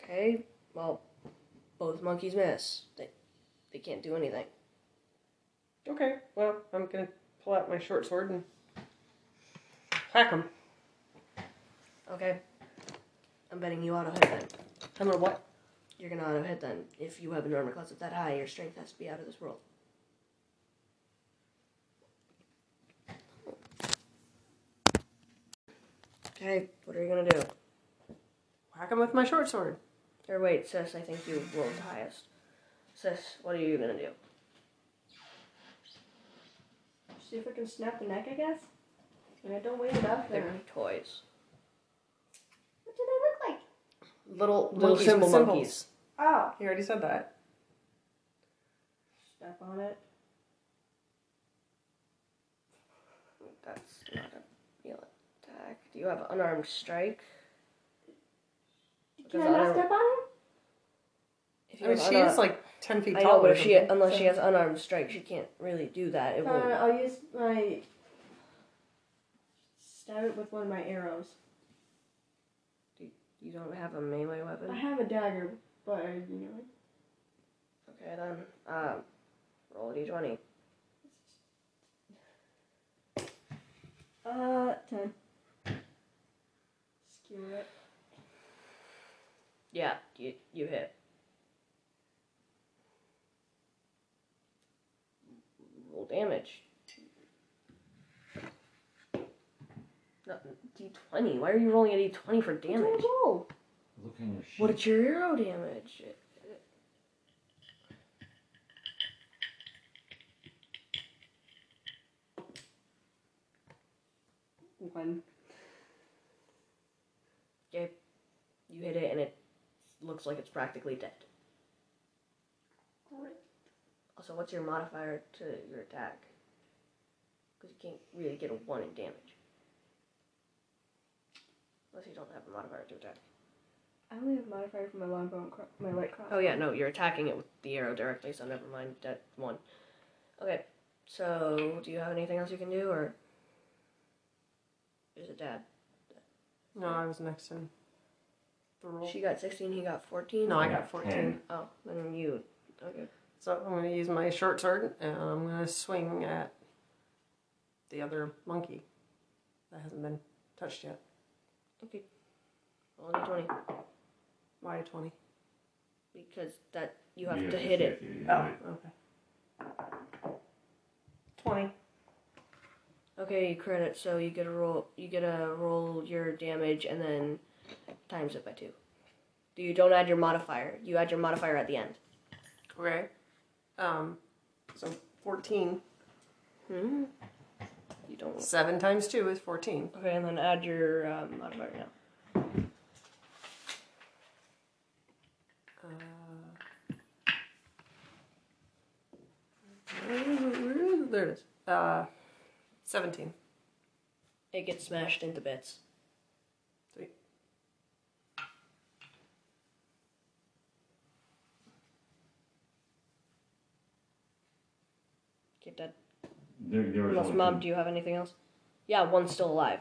Okay, well, both monkeys miss. They they can't do anything. Okay. Well, I'm to pull out my short sword and hack them. Okay. I'm betting you auto hit then. I'm to what? You're gonna auto hit then. If you have an armor class that high, your strength has to be out of this world. Okay, what are you gonna do? Whack them with my short sword. Or wait, sis, I think you rolled the highest. Sis, what are you gonna do? See if I can snap the neck, I guess. And I don't weigh enough They're toys. What do they look like? Little little Monkeys cymbal cymbals. monkeys. Oh. You already said that. Step on it. That's not a real attack. Do you have unarmed strike? Can I not step on it? If I mean, have she unarmed- is like ten feet I tall. but if she unless so- she has unarmed strike, she can't really do that. It Uh, won't. I'll use my stab it with one of my arrows. You don't have a melee weapon. I have a dagger, but I, you know. Okay then. Um, roll a d20. Uh, ten. Skewer it. Yeah, you you hit. Roll damage. No, d20. Why are you rolling a d20 for damage? Roll. Looking your sheet. What is your arrow damage? One. Okay, you hit it and it looks like it's practically dead. Great. Also, what's your modifier to your attack? Because you can't really get a 1 in damage. Unless you don't have a modifier to attack. I only have a modifier for my longbow and cro- my light cross. Oh, yeah, no, you're attacking it with the arrow directly, so never mind that 1. Okay, so do you have anything else you can do, or is it dad? No, I was next in the roll. She got 16, he got 14? No, I Yeah, got fourteen. ten. Oh, then you. Okay. So I'm gonna use my short sword and I'm gonna swing at the other monkey that hasn't been touched yet. Okay. Roll a 20. Why twenty? Because that you have You to hit it. hit Oh, it. okay. Twenty. Okay, you credit, so you get a roll. You get a roll your damage and then times it by two. You don't add your modifier. You add your modifier at the end. Okay. Um, so fourteen. Hmm. You don't. Seven times two is fourteen. Okay, and then add your um, modifier now. Uh, where is it? Where is it? There it is. Uh, seventeen. It gets smashed into bits. Sweet. Get that. There, there was Unless only mom, two- do you have anything else? Yeah, one's still alive.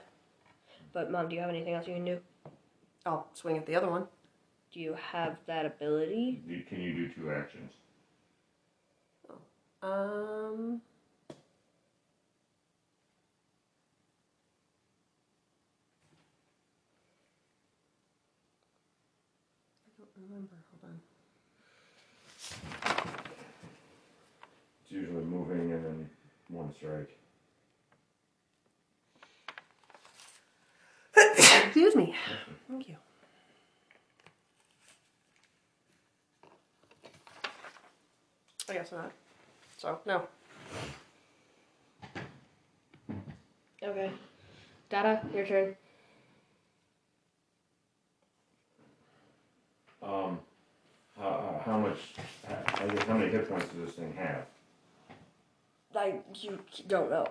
But mom, do you have anything else you can do? I'll swing at the other one. Do you have that ability? do- Can you do two actions? Um. I don't remember. Hold on. It's usually moving and then one strike. Excuse me. Thank you. I guess not. So no. Okay. Dada, your turn. Um, how, uh, how much? I guess how many hit points does this thing have? I you don't know.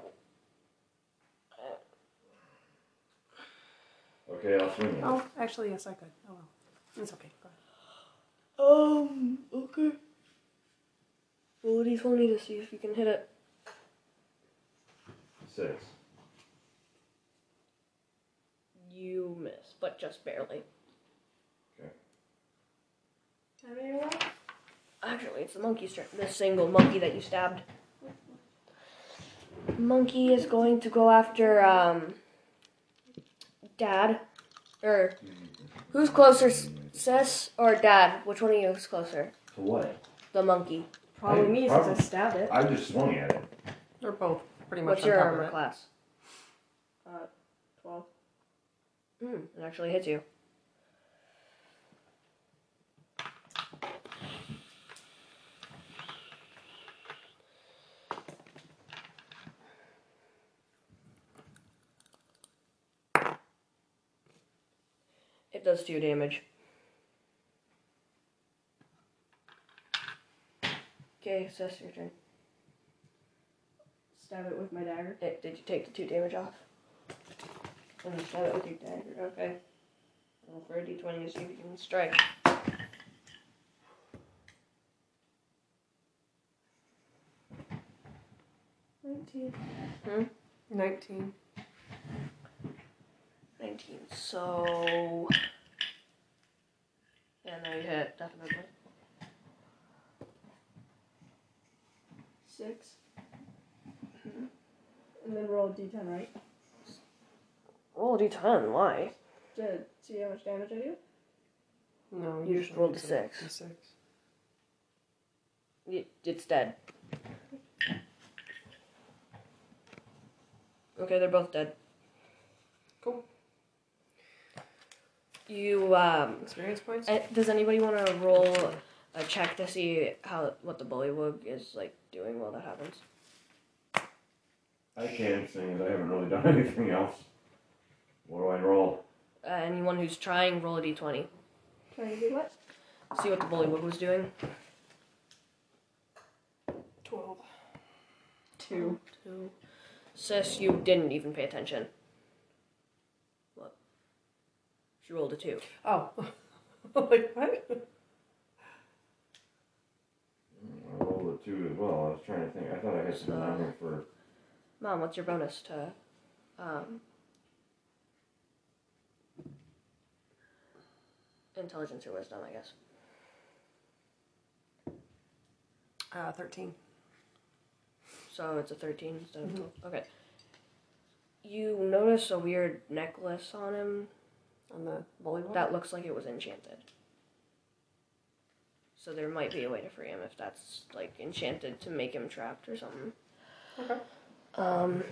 Okay, I'll swing it. Oh, actually, yes, I could. Oh well. It's okay. Go ahead. Um. Okay. Roll a d20 to see if you can hit it. Six. You miss, but just barely. How many are left? Actually, it's the monkey's turn. The single monkey that you stabbed. Monkey is going to go after um. Dad, or who's closer, Sis or Dad? Which one of you is closer? To what? The monkey. Probably I- me since I probably- stabbed it. I just swung at it. They're both pretty much What's on your top of armor it. class? Uh, twelve. Hmm, it actually hits you. does to you damage. Okay, so that's your turn. Stab it with my dagger. It, did you take the two damage off? And stab it with your dagger. Okay. Roll for a d20 to see if you can strike. Nineteen. Hmm? Nineteen. Nineteen. So. Yeah, no, you hit, definitely. Six. And then roll a d10, right? Roll a d10, why? To see how much damage I do? No, You just usually rolled a six. a six. Y- It's dead. Okay, they're both dead. Cool. You, um. Experience points? eh, Does anybody want to roll a check to see how what the bullywug is like doing while that happens? I can, seeing as I haven't really done *laughs* anything else. What do I roll? Uh, anyone who's trying, roll a d20. Trying to do what? See what the bullywug was doing. 12. Two. Two. Sis, you didn't even pay attention. What? She rolled a two. Oh. *laughs* like, what? I rolled a two as well. I was trying to think. I thought I had something on here for. Mom, what's your bonus to um, intelligence or wisdom, I guess? Uh, 13. So it's a 13 instead of 12. Okay. You notice a weird necklace on him On the volleyball? that looks like it was enchanted. So there might be a way to free him if that's like enchanted to make him trapped or something. Okay. Um,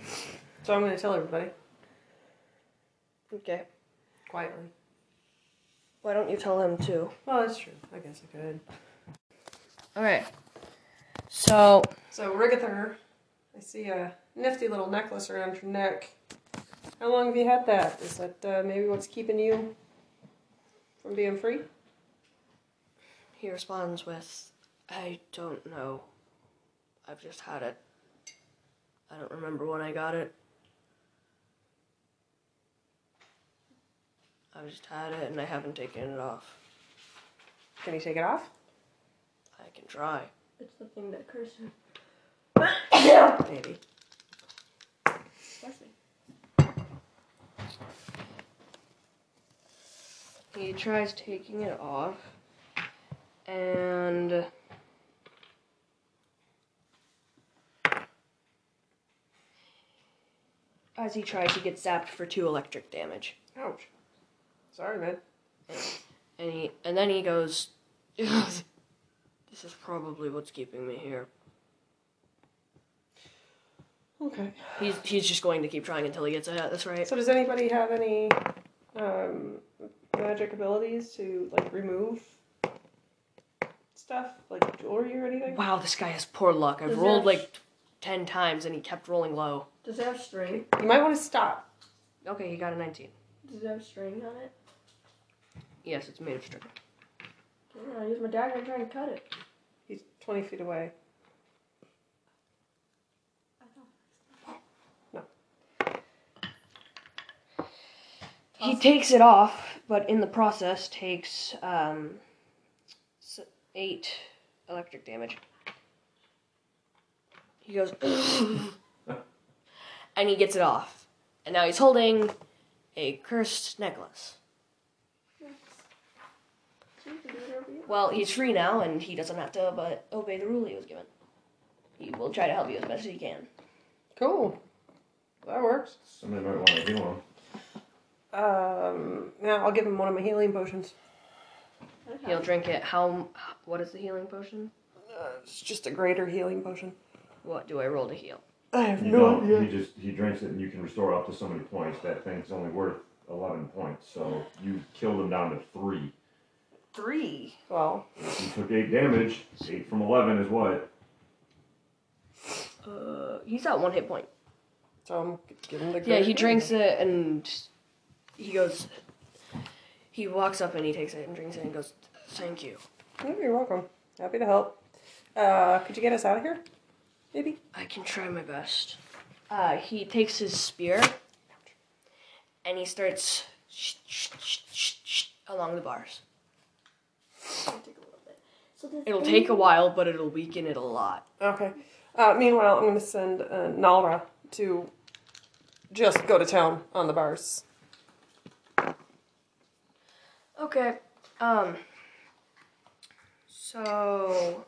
So I'm going to tell everybody okay. quietly. Why don't you tell him too? Well, that's true. I guess I could. Okay. So So, Rigather, I see a nifty little necklace around your neck. How long have you had that? Is that uh, maybe what's keeping you from being free? he responds with, I don't know. I've just had it. I don't remember when I got it. I've just had it and I haven't taken it off. Can you take it off? I can try. It's the thing that cursed him. *coughs* Maybe. Bless me. He tries taking it off, and as he tries, he gets zapped for two electric damage. Ouch. Sorry, man. And he and then he goes, *laughs* "This is probably what's keeping me here." Okay. He's he's just going to keep trying until he gets it. That's right. So, does anybody have any um, magic abilities to like remove stuff, like jewelry or anything? Wow, this guy has poor luck. I've Does rolled that- like ten times and he kept rolling low. Does it have string? You might want to stop. Okay, he got a nineteen. Does it have string on it? Yes, it's made of string. Yeah, I use my dagger and try and cut it. He's twenty feet away. No. He takes it off, but in the process takes um, eight electric damage. He goes, *clears throat* and he gets it off, and now he's holding a cursed necklace. So you can do whatever you want. Well, he's free now, and he doesn't have to but obey the rule he was given. He will try to help you as best as he can. Cool. That works. Somebody might want to heal him. Um, now I'll give him one of my healing potions. Okay. He'll drink it. How? What is the healing potion? Uh, it's just a greater healing potion. What do I roll to heal? I have You no don't. idea. He just he drinks it and you can restore up to so many points. That thing's only worth eleven points. So you killed him down to three. Three. Well, You took eight damage. Eight from eleven is what? Uh, he's at one hit point. so I'm giving the. Yeah, greater he healing drinks it and he goes. He walks up and he takes it and drinks it and goes, "Thank you." Oh, you're welcome. Happy to help. Uh, could you get us out of here? Maybe. I can try my best. Uh, he takes his spear and he starts along the bars. I'll take a little. So It'll take a while, but it'll weaken it a lot. Okay. Uh, meanwhile, I'm going to send uh, Nalra to just go to town on the bars. Okay. Um. So